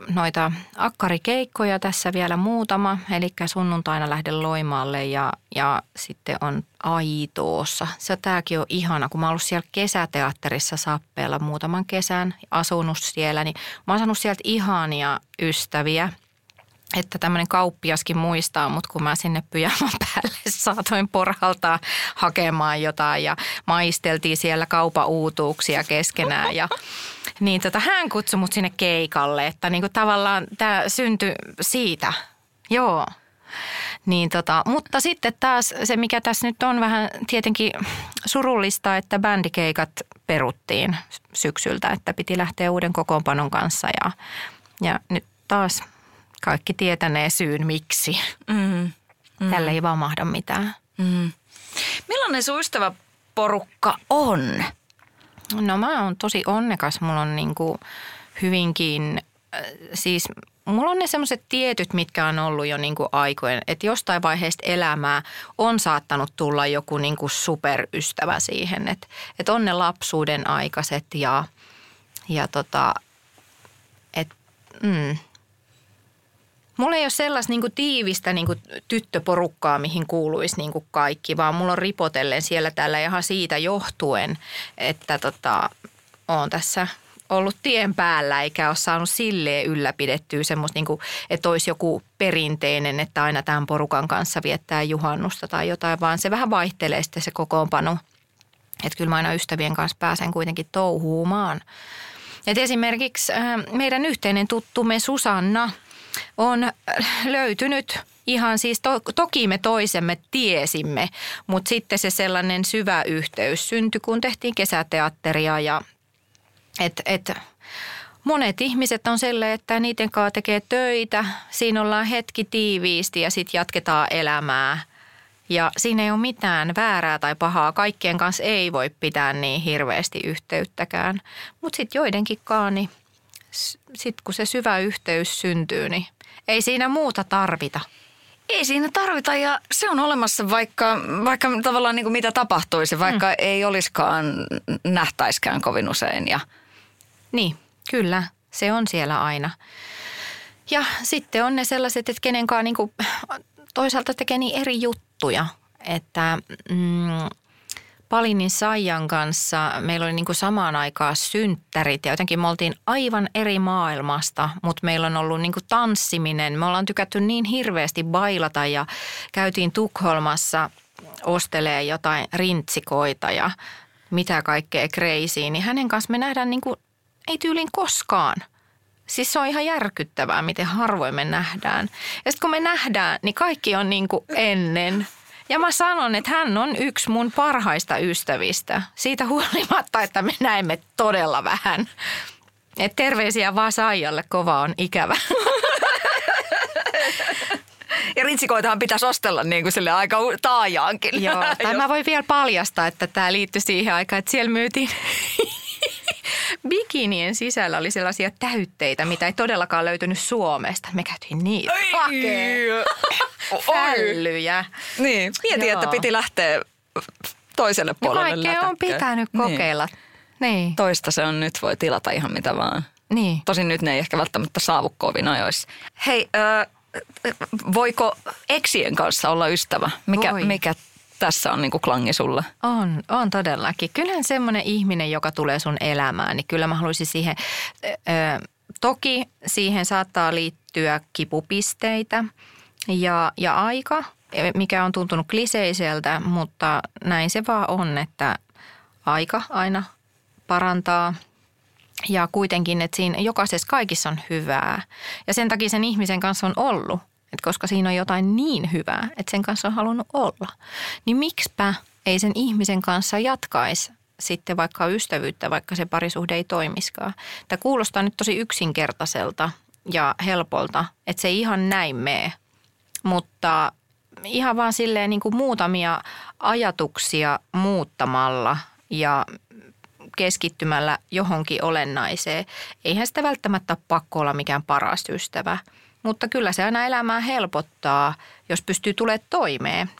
noita akkarikeikkoja tässä vielä muutama, eli sunnuntaina lähden Loimaalle ja, ja sitten on Aitoossa. Se tämäkin on ihana, kun mä oon ollut siellä kesäteatterissa Sappeella muutaman kesän, asunut siellä, niin mä oon saanut sieltä ihania ystäviä. Että tämmöinen kauppiaskin muistaa, mutta kun mä sinne pyjaman päälle saatoin porhaltaa hakemaan jotain ja maisteltiin siellä kaupan uutuuksia keskenään ja niin tota, hän kutsui mut sinne keikalle, että niinku tavallaan tämä syntyi siitä. Joo. Niin tota, mutta sitten taas se, mikä tässä nyt on vähän tietenkin surullista, että bändikeikat peruttiin syksyltä, että piti lähteä uuden kokoonpanon kanssa ja, ja nyt taas kaikki tietänee syyn miksi. Mm. Tälle ei vaan mahda mitään. Mm. Millainen sun ystäväporukka on? No mä oon tosi onnekas. Mulla on niinku hyvinkin, äh, siis mulla on ne semmoiset tietyt, mitkä on ollut jo niinku aikojen. Että jostain vaiheesta elämää on saattanut tulla joku niinku superystävä siihen. Että et on ne lapsuuden aikaiset ja, ja tota, et, mm, Mulla ei ole sellaista niin tiivistä niin tyttöporukkaa, mihin kuuluisi niin kaikki, vaan mulla on ripotellen siellä tällä ihan siitä johtuen, että tota, oon tässä ollut tien päällä eikä ole saanut silleen ylläpidettyä semmoista, niin kuin, että olisi joku perinteinen, että aina tämän porukan kanssa viettää juhannusta tai jotain, vaan se vähän vaihtelee sitten se kokoonpano. Että kyllä mä aina ystävien kanssa pääsen kuitenkin touhuumaan. Et esimerkiksi äh, meidän yhteinen tuttumme Susanna on löytynyt ihan siis, to, toki me toisemme tiesimme, mutta sitten se sellainen syvä yhteys syntyi, kun tehtiin kesäteatteria ja et, et, monet ihmiset on sellainen, että niiden kanssa tekee töitä, siinä ollaan hetki tiiviisti ja sitten jatketaan elämää. Ja siinä ei ole mitään väärää tai pahaa. Kaikkien kanssa ei voi pitää niin hirveästi yhteyttäkään. Mutta sitten joidenkin kanssa, niin sitten kun se syvä yhteys syntyy, niin ei siinä muuta tarvita. Ei siinä tarvita ja se on olemassa vaikka, vaikka tavallaan niin kuin mitä tapahtuisi, vaikka mm. ei olisikaan nähtäiskään kovin usein. Ja... Niin, kyllä. Se on siellä aina. Ja sitten on ne sellaiset, että kenenkaan niin kuin, toisaalta tekee niin eri juttuja, että mm, Palinin Saijan kanssa meillä oli niin kuin samaan aikaan synttärit ja jotenkin me oltiin aivan eri maailmasta, mutta meillä on ollut niin kuin tanssiminen. Me ollaan tykätty niin hirveästi bailata ja käytiin Tukholmassa ostelee jotain rintsikoita ja mitä kaikkea crazy, niin hänen kanssa me nähdään niin kuin, ei tyylin koskaan. Siis se on ihan järkyttävää, miten harvoin me nähdään. Ja sitten kun me nähdään, niin kaikki on niin kuin ennen – ja mä sanon, että hän on yksi mun parhaista ystävistä. Siitä huolimatta, että me näemme todella vähän. Et terveisiä vaan Saijalle, kova on ikävä. Ja ritsikoitahan pitäisi ostella niin kuin sille aika taajaankin. Joo, tai mä voin vielä paljastaa, että tämä liittyy siihen aikaan, että siellä myytiin bikinien sisällä oli sellaisia täytteitä, mitä ei todellakaan löytynyt Suomesta. Me käytiin niin hakee. Fällyjä. Niin, mietin, että piti lähteä toiselle puolelle no kaikkea on pitänyt niin. kokeilla. Niin. niin. Toista se on nyt, voi tilata ihan mitä vaan. Niin. Tosin nyt ne ei ehkä välttämättä saavu kovin ajoissa. Hei, äh, voiko eksien kanssa olla ystävä? Mikä, Voi. mikä tässä on niinku klangi sulle? On, on todellakin. Kyllähän semmoinen ihminen, joka tulee sun elämään, niin kyllä mä haluaisin siihen, ö, toki siihen saattaa liittyä kipupisteitä ja, ja aika, mikä on tuntunut kliseiseltä, mutta näin se vaan on, että aika aina parantaa ja kuitenkin, että siinä jokaisessa kaikissa on hyvää. Ja sen takia sen ihmisen kanssa on ollut että koska siinä on jotain niin hyvää, että sen kanssa on halunnut olla, niin miksipä ei sen ihmisen kanssa jatkaisi sitten vaikka ystävyyttä, vaikka se parisuhde ei toimiskaan. Tämä kuulostaa nyt tosi yksinkertaiselta ja helpolta, että se ei ihan näin mene, mutta ihan vaan silleen niin kuin muutamia ajatuksia muuttamalla ja keskittymällä johonkin olennaiseen. Eihän sitä välttämättä pakko olla mikään paras ystävä – mutta kyllä se aina elämää helpottaa, jos pystyy tulemaan toimeen.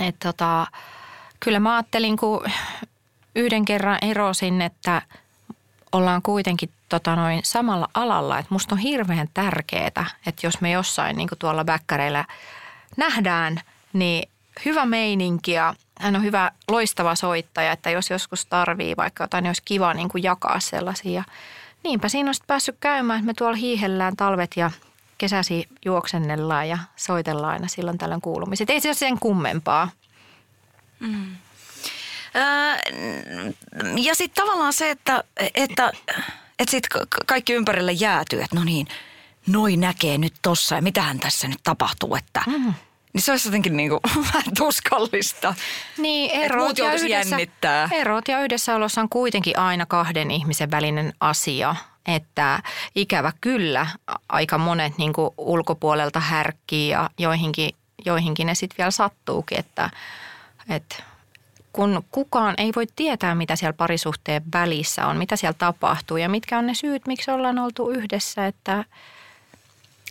Et tota, kyllä mä ajattelin, kun yhden kerran erosin, että ollaan kuitenkin tota noin samalla alalla. Että musta on hirveän tärkeää, että jos me jossain niin tuolla bäkkäreillä nähdään, niin hyvä meininki ja hän on hyvä, loistava soittaja, että jos joskus tarvii vaikka jotain, niin olisi kiva niin jakaa sellaisia. Niinpä siinä on päässyt käymään, että me tuolla hiihellään talvet ja kesäsi juoksennellaan ja soitellaan aina silloin tällöin kuulumiset. Ei se ole sen kummempaa. Mm. ja sitten tavallaan se, että, että, että sit kaikki ympärille jäätyy, että no niin, noi näkee nyt tossa ja mitähän tässä nyt tapahtuu, että... Mm. Niin se olisi jotenkin niin kuin, vähän tuskallista. Niin, erot ja, yhdessä, jännittää. erot ja yhdessäolossa on kuitenkin aina kahden ihmisen välinen asia että ikävä kyllä aika monet niin kuin ulkopuolelta härkkii ja joihinkin, joihinkin ne sitten vielä sattuukin, että, että kun kukaan ei voi tietää, mitä siellä parisuhteen välissä on, mitä siellä tapahtuu ja mitkä on ne syyt, miksi ollaan oltu yhdessä, että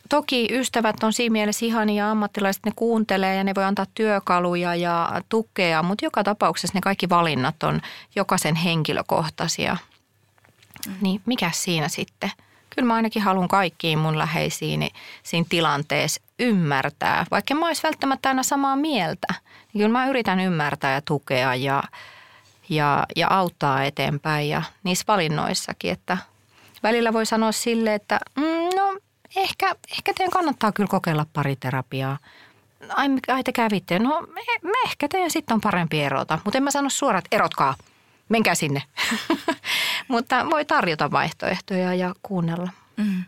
Toki ystävät on siinä mielessä ihania ja ammattilaiset ne kuuntelee ja ne voi antaa työkaluja ja tukea, mutta joka tapauksessa ne kaikki valinnat on jokaisen henkilökohtaisia – niin mikä siinä sitten? Kyllä mä ainakin haluan kaikkiin mun läheisiin siinä tilanteessa ymmärtää, vaikka mä olisi välttämättä aina samaa mieltä. Niin kyllä mä yritän ymmärtää ja tukea ja, ja, ja auttaa eteenpäin ja niissä valinnoissakin, että välillä voi sanoa sille, että mm, no ehkä, ehkä teidän kannattaa kyllä kokeilla pariterapiaa. Ai, ai te kävitte, no me, me ehkä teidän sitten on parempi erota, mutta en mä sano suoraan, että erotkaa, menkää sinne. mutta voi tarjota vaihtoehtoja ja kuunnella. Mm.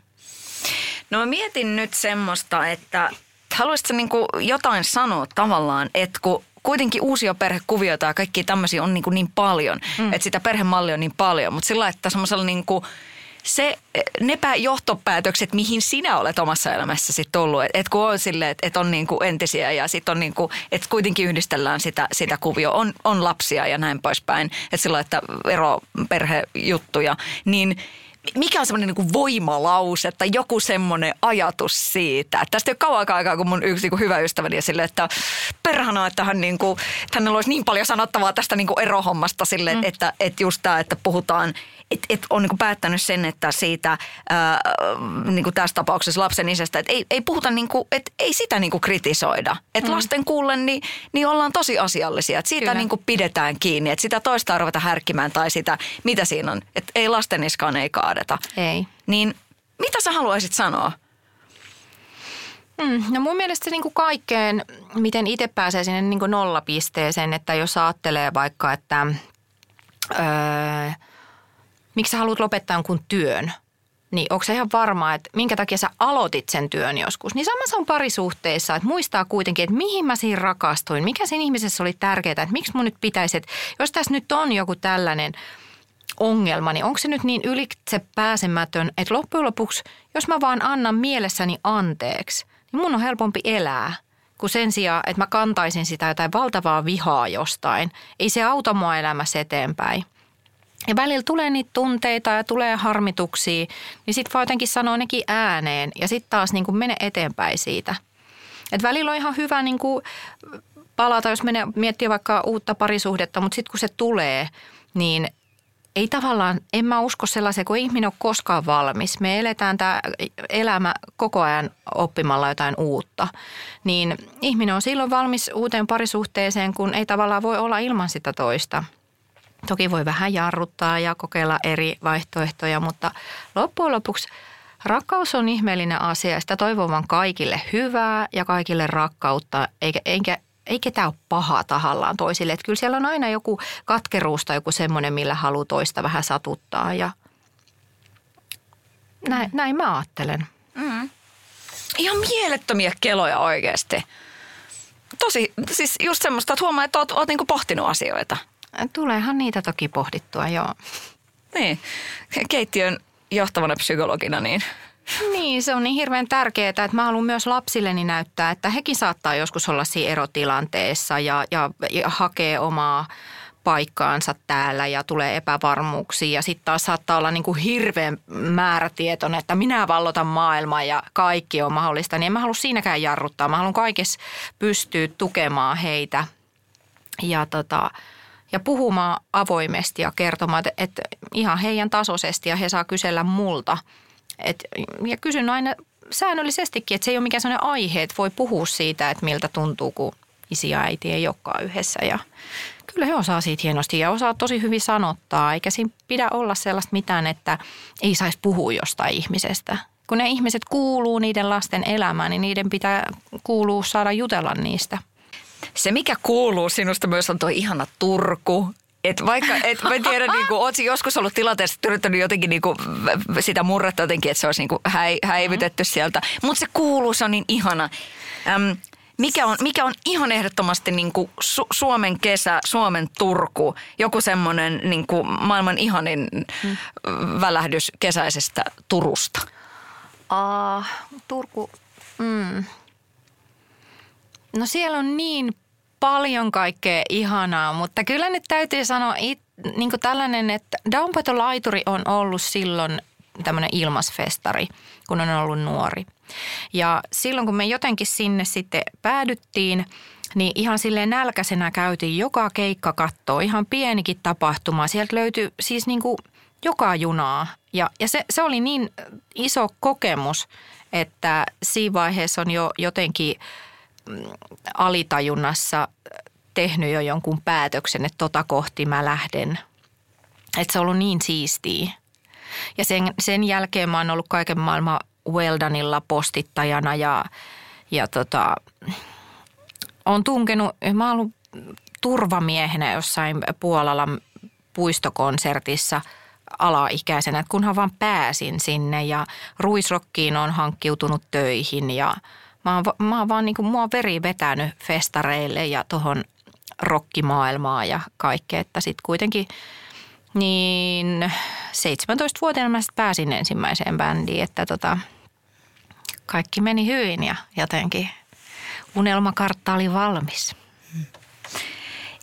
No mä mietin nyt semmoista, että haluaisitko niin jotain sanoa tavallaan, että kun kuitenkin uusia perhekuvioita ja kaikki tämmöisiä on niin, kuin niin paljon, mm. että sitä perhemallia on niin paljon, mutta sillä että semmoisella niin kuin se, ne johtopäätökset, mihin sinä olet omassa elämässäsi tullut, että et kun on sille, että et on niin kuin entisiä ja sitten on niin kuin, että kuitenkin yhdistellään sitä, sitä kuvio, on, on lapsia ja näin poispäin, että sillä että ero perhejuttuja, niin – mikä on semmoinen niin voimalause tai joku semmoinen ajatus siitä. Tästä ei ole kauan aikaa, kun mun yksi niin hyvä ystäväni sille, että perhana, että hän niin kuin, hänellä olisi niin paljon sanottavaa tästä niin kuin erohommasta sille, mm. että, että just tämä, että puhutaan et, et on niinku päättänyt sen, että siitä ää, niinku tässä tapauksessa lapsen isästä, että ei, ei puhuta, niinku, että ei sitä niinku kritisoida. Että mm. lasten kuullen niin, niin ollaan tosi asiallisia, että siitä niinku pidetään kiinni, että sitä toista ruveta härkkimään tai sitä, mitä siinä on. Että ei lasten niskaan ei kaadeta. Ei. Niin mitä sä haluaisit sanoa? Mm, no mun mielestä se niin kuin kaikkeen, miten itse pääsee sinne niin kuin nollapisteeseen, että jos ajattelee vaikka, että öö, miksi sä haluat lopettaa jonkun työn, niin onko se ihan varmaa, että minkä takia sä aloitit sen työn joskus. Niin sama se on parisuhteissa, että muistaa kuitenkin, että mihin mä siinä rakastuin, mikä siinä ihmisessä oli tärkeää, että miksi mun nyt pitäisi, että jos tässä nyt on joku tällainen ongelma, niin onko se nyt niin ylitse pääsemätön, että loppujen lopuksi, jos mä vaan annan mielessäni anteeksi, niin mun on helpompi elää kuin sen sijaan, että mä kantaisin sitä jotain valtavaa vihaa jostain. Ei se auta mua elämässä eteenpäin. Ja välillä tulee niitä tunteita ja tulee harmituksia, niin sitten voi jotenkin sanoa nekin ääneen ja sitten taas niin kuin mene eteenpäin siitä. Et välillä on ihan hyvä niin kuin palata, jos menee miettiä vaikka uutta parisuhdetta, mutta sitten kun se tulee, niin ei tavallaan, en mä usko sellaiseen, kun ihminen ole koskaan valmis. Me eletään tämä elämä koko ajan oppimalla jotain uutta. Niin ihminen on silloin valmis uuteen parisuhteeseen, kun ei tavallaan voi olla ilman sitä toista – Toki voi vähän jarruttaa ja kokeilla eri vaihtoehtoja, mutta loppujen lopuksi rakkaus on ihmeellinen asia. Sitä toivon kaikille hyvää ja kaikille rakkautta, eikä, eikä ei ketään ole pahaa tahallaan toisille. Että kyllä siellä on aina joku katkeruus tai joku semmoinen, millä haluaa toista vähän satuttaa ja näin, mm. näin mä ajattelen. Mm. Ihan mielettömiä keloja oikeasti. Tosi, siis just semmoista, että huomaa, että oot, oot niinku pohtinut asioita. Tuleehan niitä toki pohdittua, joo. Niin, keittiön johtavana psykologina niin niin, se on niin hirveän tärkeää, että mä haluan myös lapsilleni näyttää, että hekin saattaa joskus olla siinä erotilanteessa ja, ja, ja hakee omaa paikkaansa täällä ja tulee epävarmuuksia. Ja sitten taas saattaa olla niin kuin hirveän määrätietoinen, että minä vallotan maailmaa ja kaikki on mahdollista. Niin en mä halua siinäkään jarruttaa. Mä haluan kaikessa pystyä tukemaan heitä. Ja tota, ja puhumaan avoimesti ja kertomaan, että, ihan heidän tasoisesti ja he saa kysellä multa. Et, ja kysyn aina säännöllisestikin, että se ei ole mikään sellainen aihe, että voi puhua siitä, että miltä tuntuu, kun isi ja äiti ei olekaan yhdessä. Ja kyllä he osaa siitä hienosti ja osaa tosi hyvin sanottaa, eikä siinä pidä olla sellaista mitään, että ei saisi puhua jostain ihmisestä. Kun ne ihmiset kuuluu niiden lasten elämään, niin niiden pitää kuuluu saada jutella niistä – se, mikä kuuluu sinusta myös on tuo ihana Turku. Et vaikka, et mä tiedän, niin kuin, ootko joskus ollut tilanteessa, että yrittänyt jotenkin niin kuin, sitä murretta jotenkin, että se olisi niin kuin, häi, häivytetty sieltä. Mutta se kuuluu, se on niin ihana. Äm, mikä on, mikä on ihan ehdottomasti niin kuin Su- Suomen kesä, Suomen Turku, joku semmoinen niin kuin maailman ihanin hmm. välähdys kesäisestä Turusta? Uh, Turku, mm. No siellä on niin paljon kaikkea ihanaa, mutta kyllä nyt täytyy sanoa it, niin tällainen, että Downpato-laituri on ollut silloin tämmöinen ilmasfestari, kun on ollut nuori. Ja silloin kun me jotenkin sinne sitten päädyttiin, niin ihan silleen nälkäisenä käytiin joka keikka kattoo, ihan pienikin tapahtuma. Sieltä löytyi siis niin kuin joka junaa. Ja, ja se, se oli niin iso kokemus, että siinä vaiheessa on jo jotenkin – alitajunnassa tehnyt jo jonkun päätöksen, että tota kohti mä lähden. Että se on ollut niin siistiä. Ja sen, sen jälkeen mä oon ollut kaiken maailman Weldonilla postittajana ja, ja tota, on tunkenut, mä oon ollut turvamiehenä jossain Puolalla puistokonsertissa alaikäisenä, kunhan vaan pääsin sinne ja ruisrokkiin on hankkiutunut töihin ja mä oon, mä oon vaan niin kuin, mua veri vetänyt festareille ja tuohon rokkimaailmaan ja kaikkea, että sitten kuitenkin niin 17-vuotiaana mä pääsin ensimmäiseen bändiin, että tota, kaikki meni hyvin ja jotenkin unelmakartta oli valmis.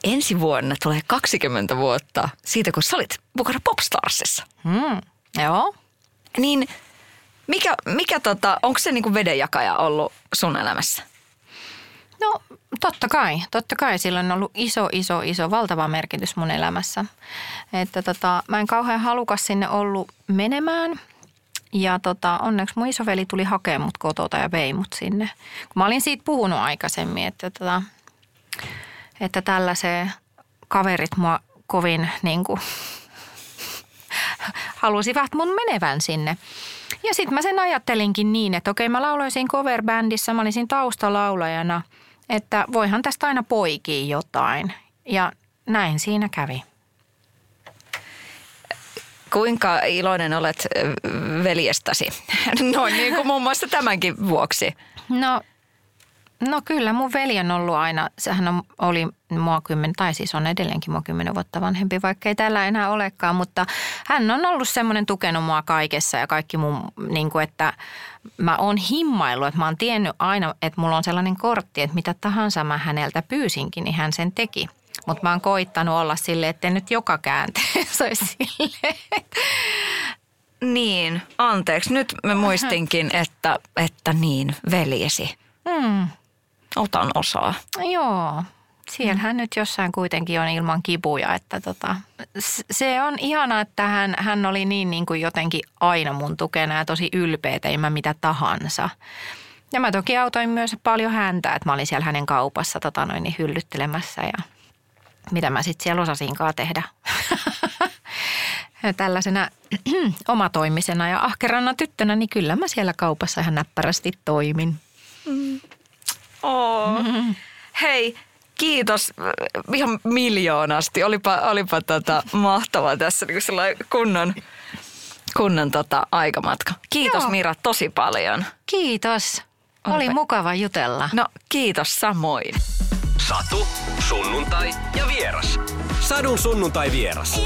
Ensi vuonna tulee 20 vuotta siitä, kun sä olit mukana Popstarsissa. Hmm, joo. Niin mikä, mikä tota, onko se niinku vedenjakaja ollut sun elämässä? No totta kai, totta kai sillä on ollut iso, iso, iso, valtava merkitys mun elämässä. Että tota, mä en kauhean halukas sinne ollut menemään. Ja tota, onneksi mun isoveli tuli hakemaan mut kotota ja vei mut sinne. Kun mä olin siitä puhunut aikaisemmin, että, tota, että tällaiseen kaverit mua kovin niin kuin, halusivat mun menevän sinne. Ja sitten mä sen ajattelinkin niin, että okei mä lauloisin cover-bändissä, mä olisin taustalaulajana, että voihan tästä aina poikia jotain. Ja näin siinä kävi. Kuinka iloinen olet veljestäsi? Noin niin kuin muun muassa tämänkin vuoksi. No, no kyllä mun veli on ollut aina, sehän on, oli mua kymmen, tai siis on edelleenkin mua kymmenen vuotta vanhempi, vaikka ei tällä enää olekaan, mutta hän on ollut semmoinen tukenut mua kaikessa ja kaikki mun, niin kuin, että mä oon himmailu, että mä oon tiennyt aina, että mulla on sellainen kortti, että mitä tahansa mä häneltä pyysinkin, niin hän sen teki. Mutta mä oon koittanut olla silleen, että nyt joka käänteessä olisi silleen. Niin, anteeksi. Nyt mä muistinkin, että, että niin, veljesi. Mm, Otan osaa. joo, siellähän nyt jossain kuitenkin on ilman kipuja, että tota, se on ihana, että hän, hän oli niin, niin kuin jotenkin aina mun tukena ja tosi ylpeä, tein mä mitä tahansa. Ja mä toki autoin myös paljon häntä, että mä olin siellä hänen kaupassa tota noin, niin hyllyttelemässä ja mitä mä sitten siellä osasinkaan tehdä. Tällaisena omatoimisena ja ahkerana tyttönä, niin kyllä mä siellä kaupassa ihan näppärästi toimin. Oo. Hei, kiitos ihan miljoonasti. Olipa, olipa tota mahtavaa tässä niin sellainen kunnon, kunnon tota aikamatka. Kiitos Joo. Mira tosi paljon. Kiitos. Oli Olipa- mukava jutella. No kiitos samoin. Satu, sunnuntai ja vieras. Sadun sunnuntai vieras.